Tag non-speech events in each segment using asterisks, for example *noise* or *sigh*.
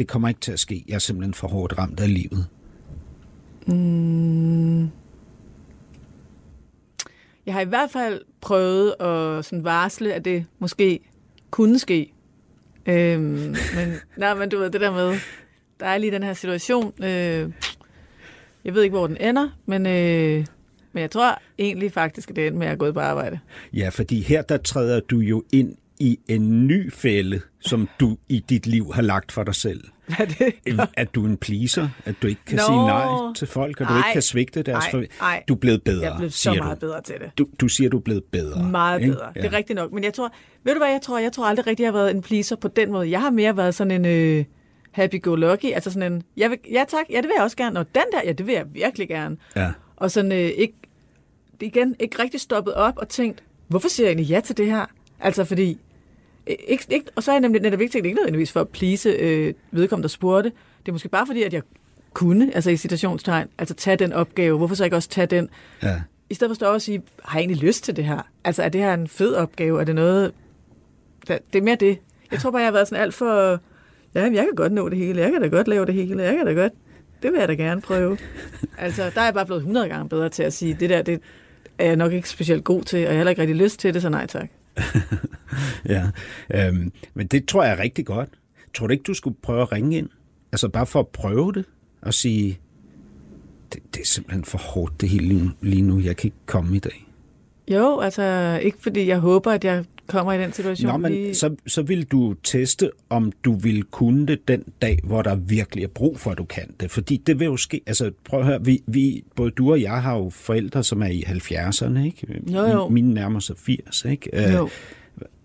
det kommer ikke til at ske, jeg er simpelthen for hårdt ramt af livet? Jeg har i hvert fald prøvet at sådan varsle, at det måske kunne ske. Øhm, men, *laughs* nej, men du ved, det der med, der er lige den her situation. Øh, jeg ved ikke, hvor den ender, men, øh, men jeg tror egentlig faktisk, at det ender med, at gået på arbejde. Ja, fordi her der træder du jo ind i en ny fælde, som du i dit liv har lagt for dig selv. Hvad er det? At du er en pleaser, at du ikke kan Nå. sige nej til folk, og du Ej. ikke kan svigte deres Ej, ej. Du er blevet bedre, Jeg er blevet så meget du. bedre til det. Du, du siger, du er blevet bedre. Meget ikke? bedre. Det er rigtigt nok. Men jeg tror, ved du hvad jeg tror? Jeg tror aldrig rigtig, jeg har været en pleaser på den måde. Jeg har mere været sådan en øh, happy-go-lucky. Altså sådan en, jeg vil, ja tak, ja det vil jeg også gerne. Og den der, ja det vil jeg virkelig gerne. Ja. Og sådan øh, ikke, igen, ikke rigtig stoppet op og tænkt, hvorfor siger jeg egentlig ja til det her? Altså fordi, ikke, ikke, og så er jeg nemlig netop ikke tænkt, ikke nødvendigvis for at please øh, vedkommende, der spurgte. Det er måske bare fordi, at jeg kunne, altså i citationstegn, altså tage den opgave. Hvorfor så ikke også tage den? ja. I stedet for at stå og sige, har jeg egentlig lyst til det her? Altså, er det her en fed opgave? Er det noget... der- Det er mere det. Jeg tror bare, jeg har været sådan alt for... Ja, jeg kan godt nå det hele. Jeg kan da godt lave det hele. Jeg kan da godt... Det vil jeg da gerne prøve. *laughs* altså, der er jeg bare blevet 100 gange bedre til at sige, det der, det er jeg nok ikke specielt god til, og jeg har heller ikke rigtig lyst til det, så nej tak. *laughs* ja. Øhm, men det tror jeg er rigtig godt. Tror du ikke, du skulle prøve at ringe ind? Altså bare for at prøve det, og sige, det, det er simpelthen for hårdt det hele lige- nu, jeg kan ikke komme i dag. Jo, altså, ikke fordi jeg håber, at jeg kommer i den situation. Nå, men lige- så, så vil du teste, om du vil kunne det den dag, hvor der virkelig er brug for, at du kan det. Fordi det vil jo ske, altså prøv at høre, vi, vi, både du og jeg har jo forældre, som er i 70'erne, ikke? Jo, jo. Min- Mine nærmer sig 80, ikke? Øh, Jo.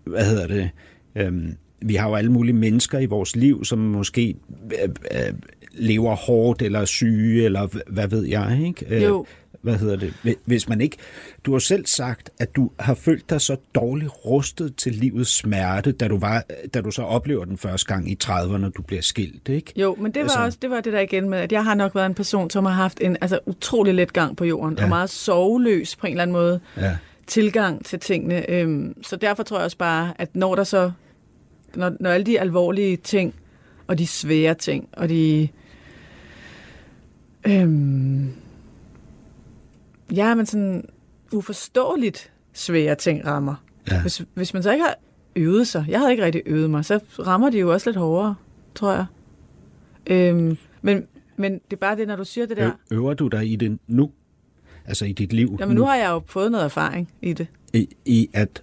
hvad hedder det? Øhm, vi har jo alle mulige mennesker i vores liv, som måske øh, øh, lever hårdt eller er syge, eller hvad ved jeg, ikke? Øh, Jo. Hvad hedder det? Hvi- Hvis man ikke... Du har selv sagt, at du har følt dig så dårligt rustet til livets smerte, da du, var, da du så oplever den første gang i 30'erne, når du bliver skilt, ikke? Jo, men det var Altså- også det var det der igen med, at jeg har nok været en person, som har haft en altså, utrolig let gang på jorden, Ja. og meget sorgløs på en eller anden måde Ja. tilgang til tingene. Øhm, så derfor tror jeg også bare, at når der så, når, når alle de alvorlige ting, og de svære ting, og de, øhm, ja, men sådan uforståeligt svære ting rammer. Ja. Hvis, hvis man så ikke har øvet sig, jeg havde ikke rigtig øvet mig, så rammer de jo også lidt hårdere, tror jeg. Øhm, men, men det er bare det, når du siger det der, øver du dig i det nu? Altså i dit liv jamen nu har jeg jo fået noget erfaring i det. I, I at,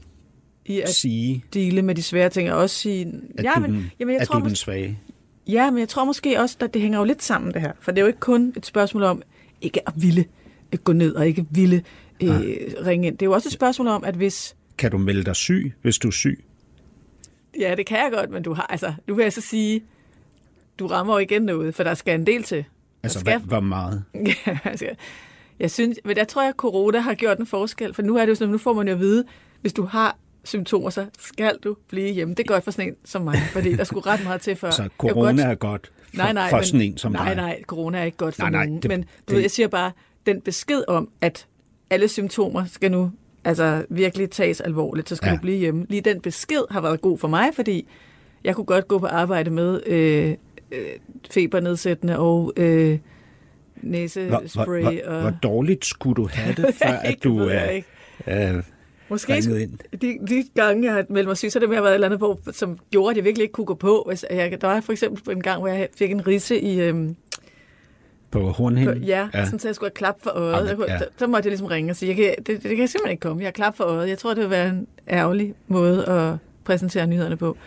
I at sige, dele med de svære ting, og også sige... at ja, du, men, den, jamen, jeg at tror, du er den svage. ja, men jeg tror måske også, at det hænger jo lidt sammen, det her. For det er jo ikke kun et spørgsmål om ikke at ville gå ned, og ikke ville øh, ringe ind. Det er jo også et spørgsmål om, at hvis... Kan du melde dig syg, hvis du er syg? Ja, det kan jeg godt, men du har... Altså, nu vil jeg så sige, du rammer jo igen noget, for der skal en del til. Altså, skal- hvor meget? *laughs* Ja, altså, jeg synes, men jeg tror, at corona har gjort en forskel, for nu er det jo sådan, nu får man jo at vide, hvis du har symptomer, så skal du blive hjemme. Det er godt for sådan en som mig, fordi der skulle ret meget til før. Så Jeg corona godt- er godt for, nej, nej, for men, sådan en som nej, dig. Nej, corona er ikke godt for Nej, nej, nogen. det- men du det- ved, jeg siger bare, den besked om, at alle symptomer skal nu altså, virkelig tages alvorligt, så skal Ja. du blive hjemme. Lige den besked har været god for mig, fordi jeg kunne godt gå på arbejde med øh, øh, febernedsættende og øh, Hvor, næsespray. hvor, hvor, og... hvor dårligt skulle du have det, *laughs* før at du er ikke. øh, Måske ind? de, de gange, jeg har meldt mig syg, så det med at have været et eller andet på, som gjorde, at jeg virkelig ikke kunne gå på. Jeg, der var for eksempel en gang, hvor jeg fik en rise i... Øhm, På på, hornhinden? ja, ja, sådan så jeg skulle have klap for øjet. Jamen, Jeg kunne, ja. så, så måtte jeg ligesom ringe og sige, jeg kan, det, det, kan jeg simpelthen ikke komme. Jeg har klap for øjet. Jeg tror, det vil være en ærgerlig måde at præsentere nyhederne på.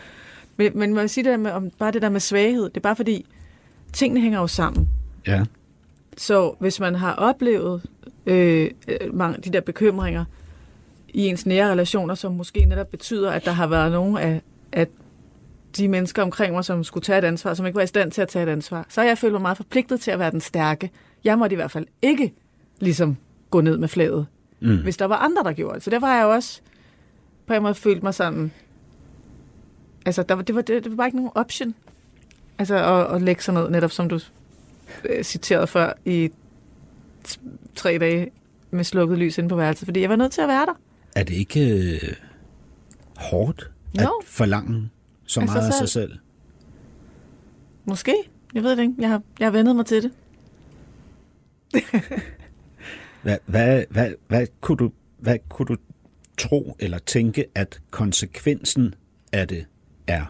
Men, men må jeg sige det der med, om, bare det der med svaghed, det er bare fordi, tingene hænger jo sammen. Ja. Så hvis man har oplevet øh, øh, mange, de der bekymringer i ens nære relationer, som måske netop betyder, at der har været nogle af, af de mennesker omkring mig, som skulle tage et ansvar, som ikke var i stand til at tage et ansvar, så har jeg følt mig meget forpligtet til at være den stærke. Jeg måtte i hvert fald ikke ligesom gå ned med flaget, mm. hvis der var andre, der gjorde det. Så derfor har jeg også på en måde følt mig sådan... Altså, der var, det, var, det, det var bare ikke nogen option. Altså, at, at lægge sådan noget, netop som du øh, citerede før, i tre dage med slukket lys inde på værelset, fordi jeg var nødt til at være der. Er det ikke øh, hårdt at forlange så Af sig meget af sig selv. selv? Måske. Jeg ved det ikke. Jeg har, jeg har vendet mig til det. *laughs* Hvad, hvad, hvad, hvad, kunne du, hvad kunne du tro eller tænke, at konsekvensen af det er?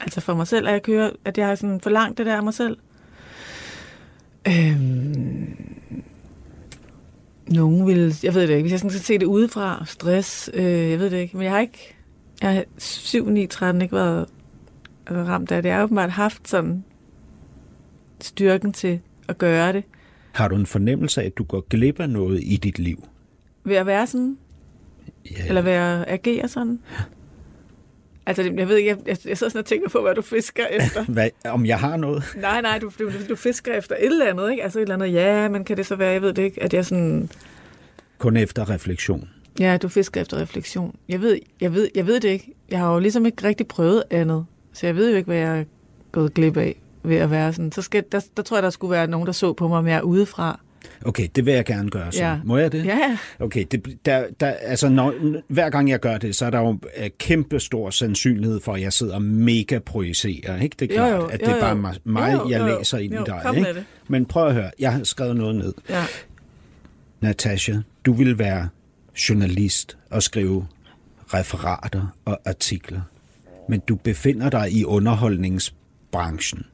Altså for mig selv, at jeg kører, at jeg har sådan forlangt det der af mig selv. Øhm, nogen vil, jeg ved det ikke, hvis jeg sådan skal se det udefra, stress, øh, jeg ved det ikke, men jeg har ikke, jeg har 7, 9, 13 ikke været ramt af det. Jeg har åbenbart haft sådan styrken til at gøre det. Har du en fornemmelse af, at du går glip af noget i dit liv? Ved at være sådan, Ja, eller ved at agere sådan. Altså, jeg ved ikke, jeg, jeg, jeg sidder sådan og tænker på, hvad du fisker efter. *laughs* hvad, om jeg har noget? Nej, nej, du, du, du fisker efter et eller andet, ikke? Altså et eller andet, ja, men kan det så være, jeg ved det ikke, at jeg sådan, Kun efter refleksion. Ja, du fisker efter refleksion. Jeg ved, jeg ved, jeg ved det ikke. Jeg har jo ligesom ikke rigtig prøvet andet, så jeg ved jo ikke, hvad jeg er gået glip af ved at være sådan. Så skal, der, der tror jeg, der skulle være nogen, der så på mig mere udefra. Okay, det vil jeg gerne gøre så. Ja. Må jeg det? Ja. Okay, det, der, der, altså når, hver gang jeg gør det, så er der jo øh, kæmpe stor sandsynlighed for, at jeg sidder mega projicerer. Ikke? Det er klart, jo, at jo, det er bare jo. mig, mig Jo, jo, jeg jo, læser ind Jo, i dig. kom Ikke? det. Men prøv at høre, jeg har skrevet noget ned. ja. Natasha, du vil være journalist og skrive referater og artikler, men du befinder dig i underholdningsbranchen,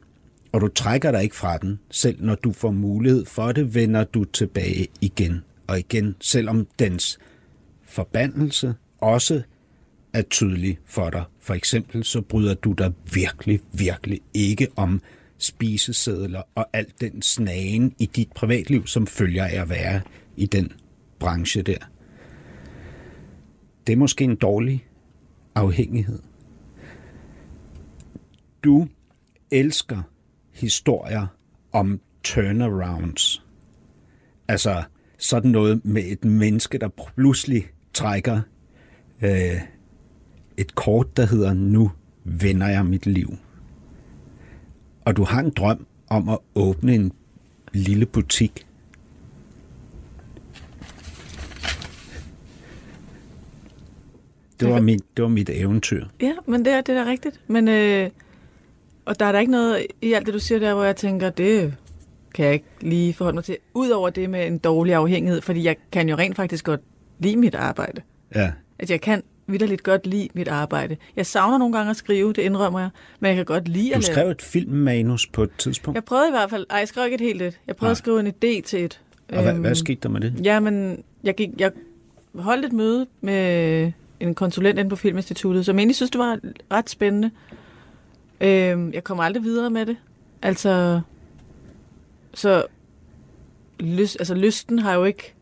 og du trækker dig ikke fra den, selv når du får mulighed for det, vender du tilbage igen og igen, selvom dens forbandelse også er tydelig for dig. For eksempel så bryder du dig virkelig, virkelig ikke om spisesedler og alt den snagen i dit privatliv, som følger af at være i den branche der. Det er måske en dårlig afhængighed. Du elsker historier om turnarounds. Altså sådan noget med et menneske, der pludselig trækker øh, et kort, der hedder Nu vender jeg mit liv. Og du har en drøm om at åbne en lille butik. Det var, mit, det var mit eventyr. Ja, men det er, det er da rigtigt. Men, øh, og der er der ikke noget i alt det, du siger der, hvor jeg tænker, det kan jeg ikke lige forholde mig til. Udover det med en dårlig afhængighed, fordi jeg kan jo rent faktisk godt lide mit arbejde. Ja. Altså, jeg kan vidderligt godt lide mit arbejde. Jeg savner nogle gange at skrive, det indrømmer jeg, men jeg kan godt lide Du at lave. skrev et filmmanus på et tidspunkt. Jeg prøvede i hvert fald, ej, jeg skrev ikke et helt et. Jeg prøvede Nej. at skrive en idé til et. Og hvad, Øhm, hvad skete der med det? Ja, men jeg, gik, jeg holdt et møde med en konsulent inde på Filminstituttet, som egentlig synes, det var ret spændende. Øhm, jeg kommer aldrig videre med det. Altså, så lyst, altså, lysten har jo ikke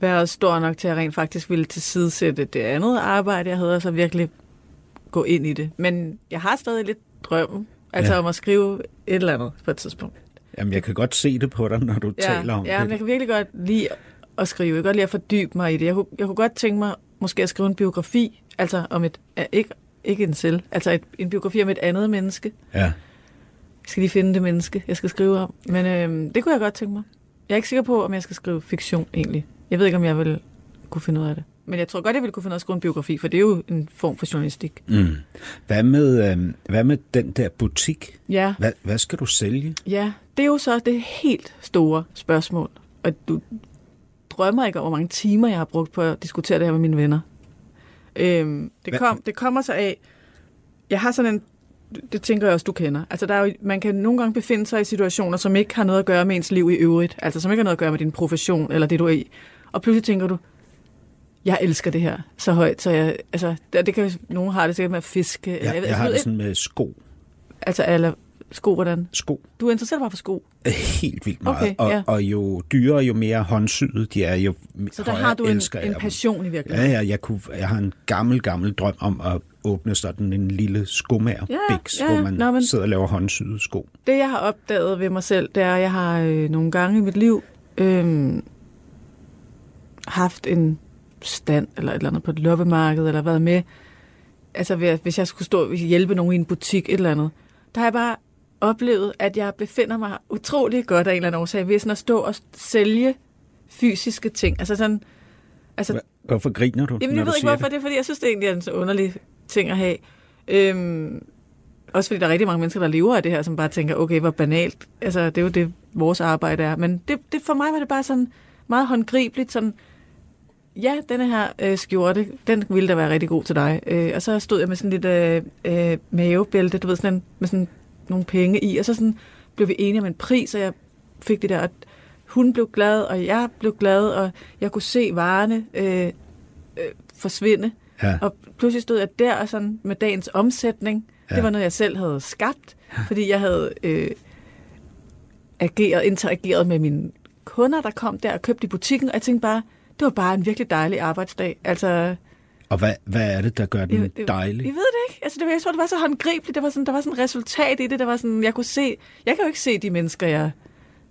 været stor nok til, at jeg rent faktisk ville tilsidesætte det andet arbejde, jeg havde, og så virkelig gå ind i det. Men jeg har stadig lidt drømmen, altså Ja. ja. om at skrive et eller andet på et tidspunkt. Jamen, jeg kan godt se det på dig, når du Ja, taler om ja, det. jeg kan virkelig godt lide at skrive. Jeg kan godt lide at fordybe mig i det. Jeg kunne, jeg kunne godt tænke mig måske at skrive en biografi, altså om et, ikke, ikke en selv, altså et, en biografi om et andet menneske. Ja. Jeg skal lige finde det menneske, jeg skal skrive om. Men øhm, det kunne jeg godt tænke mig. Jeg er ikke sikker på, om jeg skal skrive fiktion egentlig. Jeg ved ikke, om jeg vil kunne finde ud af det. Men jeg tror godt, jeg ville kunne finde ud af at skrive en biografi, for det er jo en form for journalistik. Mm. Hvad, med, øh, hvad med den der butik? Ja, Hvad, hvad skal du sælge? Ja, det er jo så det helt store spørgsmål. Og du drømmer ikke om, hvor mange timer jeg har brugt på at diskutere det her med mine venner. Øhm, det, kom, det kommer så af... Jeg har sådan en... Det tænker jeg også, du kender. Altså, der er jo, man kan nogle gange befinde sig i situationer, som ikke har noget at gøre med ens liv i øvrigt. Altså, som ikke har noget at gøre med din profession, eller det, du er i. Og pludselig tænker du, jeg elsker det her så højt, så jeg... Altså, det, det kan nogen har det sikkert med at fiske. eller Jeg, ved- jeg har ved det sådan med sko. Altså, eller Sko, hvordan? Sko. Du interesserer dig bare for sko. Helt vildt meget. Okay, og, ja. og jo dyrere, jo mere håndsyet de er, jo Så der har du en, en passion i virkeligheden. Ja, ja, jeg, kunne, jeg har en gammel, gammel drøm om at åbne sådan en lille skomær Ja, biks, ja, hvor ja. man Nå, men- sidder og laver håndsyede sko. Det, jeg har opdaget ved mig selv, det er, at jeg har øh, nogle gange i mit liv øh, haft en stand eller et eller andet på et loppemarked, eller været med, altså hvis jeg skulle stå og hjælpe nogen i en butik, et eller andet, der har jeg bare oplevet, at jeg befinder mig utrolig godt af en eller anden årsag ved sådan at stå og sælge fysiske ting. Altså sådan, altså Hva- Hvorfor griner du, Jamen, jeg ved ikke, hvorfor det er, fordi jeg synes, det egentlig er en så underlig ting at have. Øhm, også fordi der er rigtig mange mennesker, der lever af det her, som bare tænker, okay, hvor banalt. Altså, det er jo det, vores arbejde er. Men det, det, for mig var det bare sådan meget håndgribeligt, sådan, ja, denne her øh, skjorte, den ville da være rigtig god til dig. Øh, og så stod jeg med sådan lidt øh, øh, mavebælte, du ved, sådan en, med sådan nogle penge i, og så sådan blev vi enige om en pris, og jeg fik det der, at hun blev glad, og jeg blev glad, og jeg kunne se varerne øh, øh, forsvinde. Ja. Og pludselig stod jeg der og sådan med dagens omsætning. Ja. Ja. Det var noget, jeg selv havde skabt, fordi jeg havde øh, ageret, interageret med mine kunder, der kom der og købte i butikken, og jeg tænkte bare, det var bare en virkelig dejlig arbejdsdag. Altså, Og hvad, hvad er det, der gør den det, det, dejlig? Jeg ved det ikke. Altså, det, jeg tror, det var så håndgribeligt. Der var sådan, der var sådan et resultat i det. Der var sådan, jeg kunne se, jeg kan jo ikke se de mennesker, jeg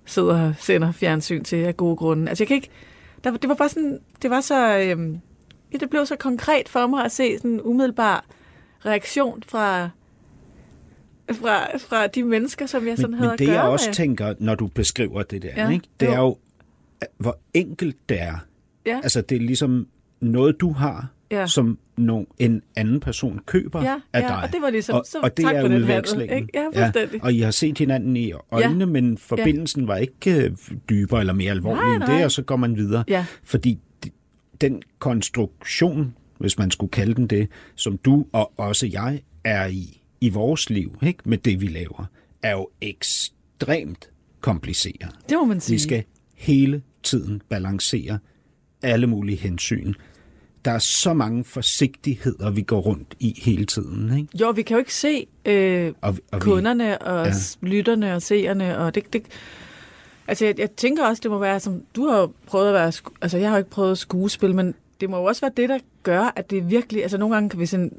sidder og sender fjernsyn til af gode grunde. Altså, jeg kan ikke, der, det var bare sådan, det var så, øhm, ja, det blev så konkret for mig at se sådan en umiddelbar reaktion fra, fra, fra de mennesker, som jeg sådan men, havde men det at gøre jeg også med. tænker, når du beskriver det der, Ja, ikke? det er jo. jo, at- hvor enkelt det er. Ja. Altså, det er ligesom noget, du har, Ja. som no, en anden person køber Ja, af ja, dig. og det var ligesom, og, så og det tak er for den handel, udvekslingen. ikke? Ja, fuldstændig. og I har set hinanden i øjnene, men forbindelsen var ikke øh, dybere eller mere alvorlig Nej, end nej. det, og så går man videre. Ja. Fordi de- den konstruktion, hvis man skulle kalde den det, som du og også jeg er i, i vores liv, ikke, med det vi laver, er jo ekstremt kompliceret. Det må man sige. Vi skal hele tiden balancere alle mulige hensyn. Der er så mange forsigtigheder, vi går rundt i hele tiden. Ikke? Jo, vi kan jo ikke se øh, Og, og vi, kunderne og ja. lytterne og seerne, og det, det altså jeg, jeg tænker også, det må være, som du har prøvet at være, altså jeg har jo ikke prøvet skuespil, men det må jo også være det, der gør, at det virkelig, altså nogle gange kan vi en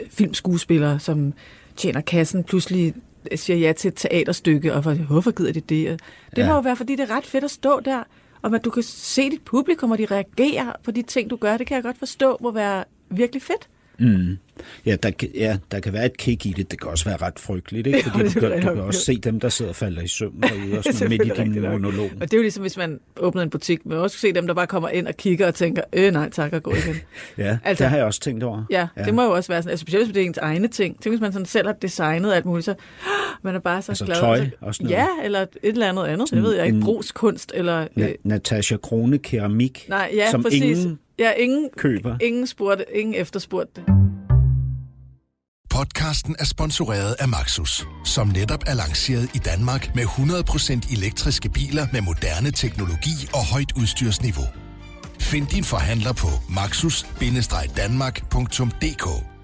øh, filmskuespiller, som tjener kassen, pludselig siger ja til et teaterstykke, og for, hvorfor gider de det? Det ja. må jo være, fordi det er ret fedt at stå der, og at du kan se dit publikum, og de reagerer på de ting, du gør. Det kan jeg godt forstå, må være virkelig fedt. Mm. Ja, der, kan- ja, der kan være et kick i det. Det kan også være ret frygteligt, ikke? Fordi det du, kan, du kan også se dem, der sidder og falder i søvn derude, og sådan *laughs* midt i din monolog. Og det er jo ligesom, hvis man åbner en butik, kan også se dem, der bare kommer ind og kigger og tænker, øh nej tak, og går igen. *laughs* Ja, Altså- det har jeg også tænkt over. Ja, ja, det må jo også være sådan, altså specielt hvis det er ens egne ting. Tænk, hvis man sådan selv har designet alt muligt, så *gasps* man er bare så Altså glad. tøj så, og sådan noget. Ja, eller et eller andet andet. Det ved jeg ikke. Brugskunst, eller... Øh, Na- Natasha Krone Keramik, nej, ja, som præcis. ingen ja, ingen, køber. ingen, spurgte, ingen efterspurgte det. Podcasten er sponsoreret af Maxus, som netop er lanceret i Danmark med 100% elektriske biler med moderne teknologi og højt udstyrsniveau. Find din forhandler på maxus-danmark.dk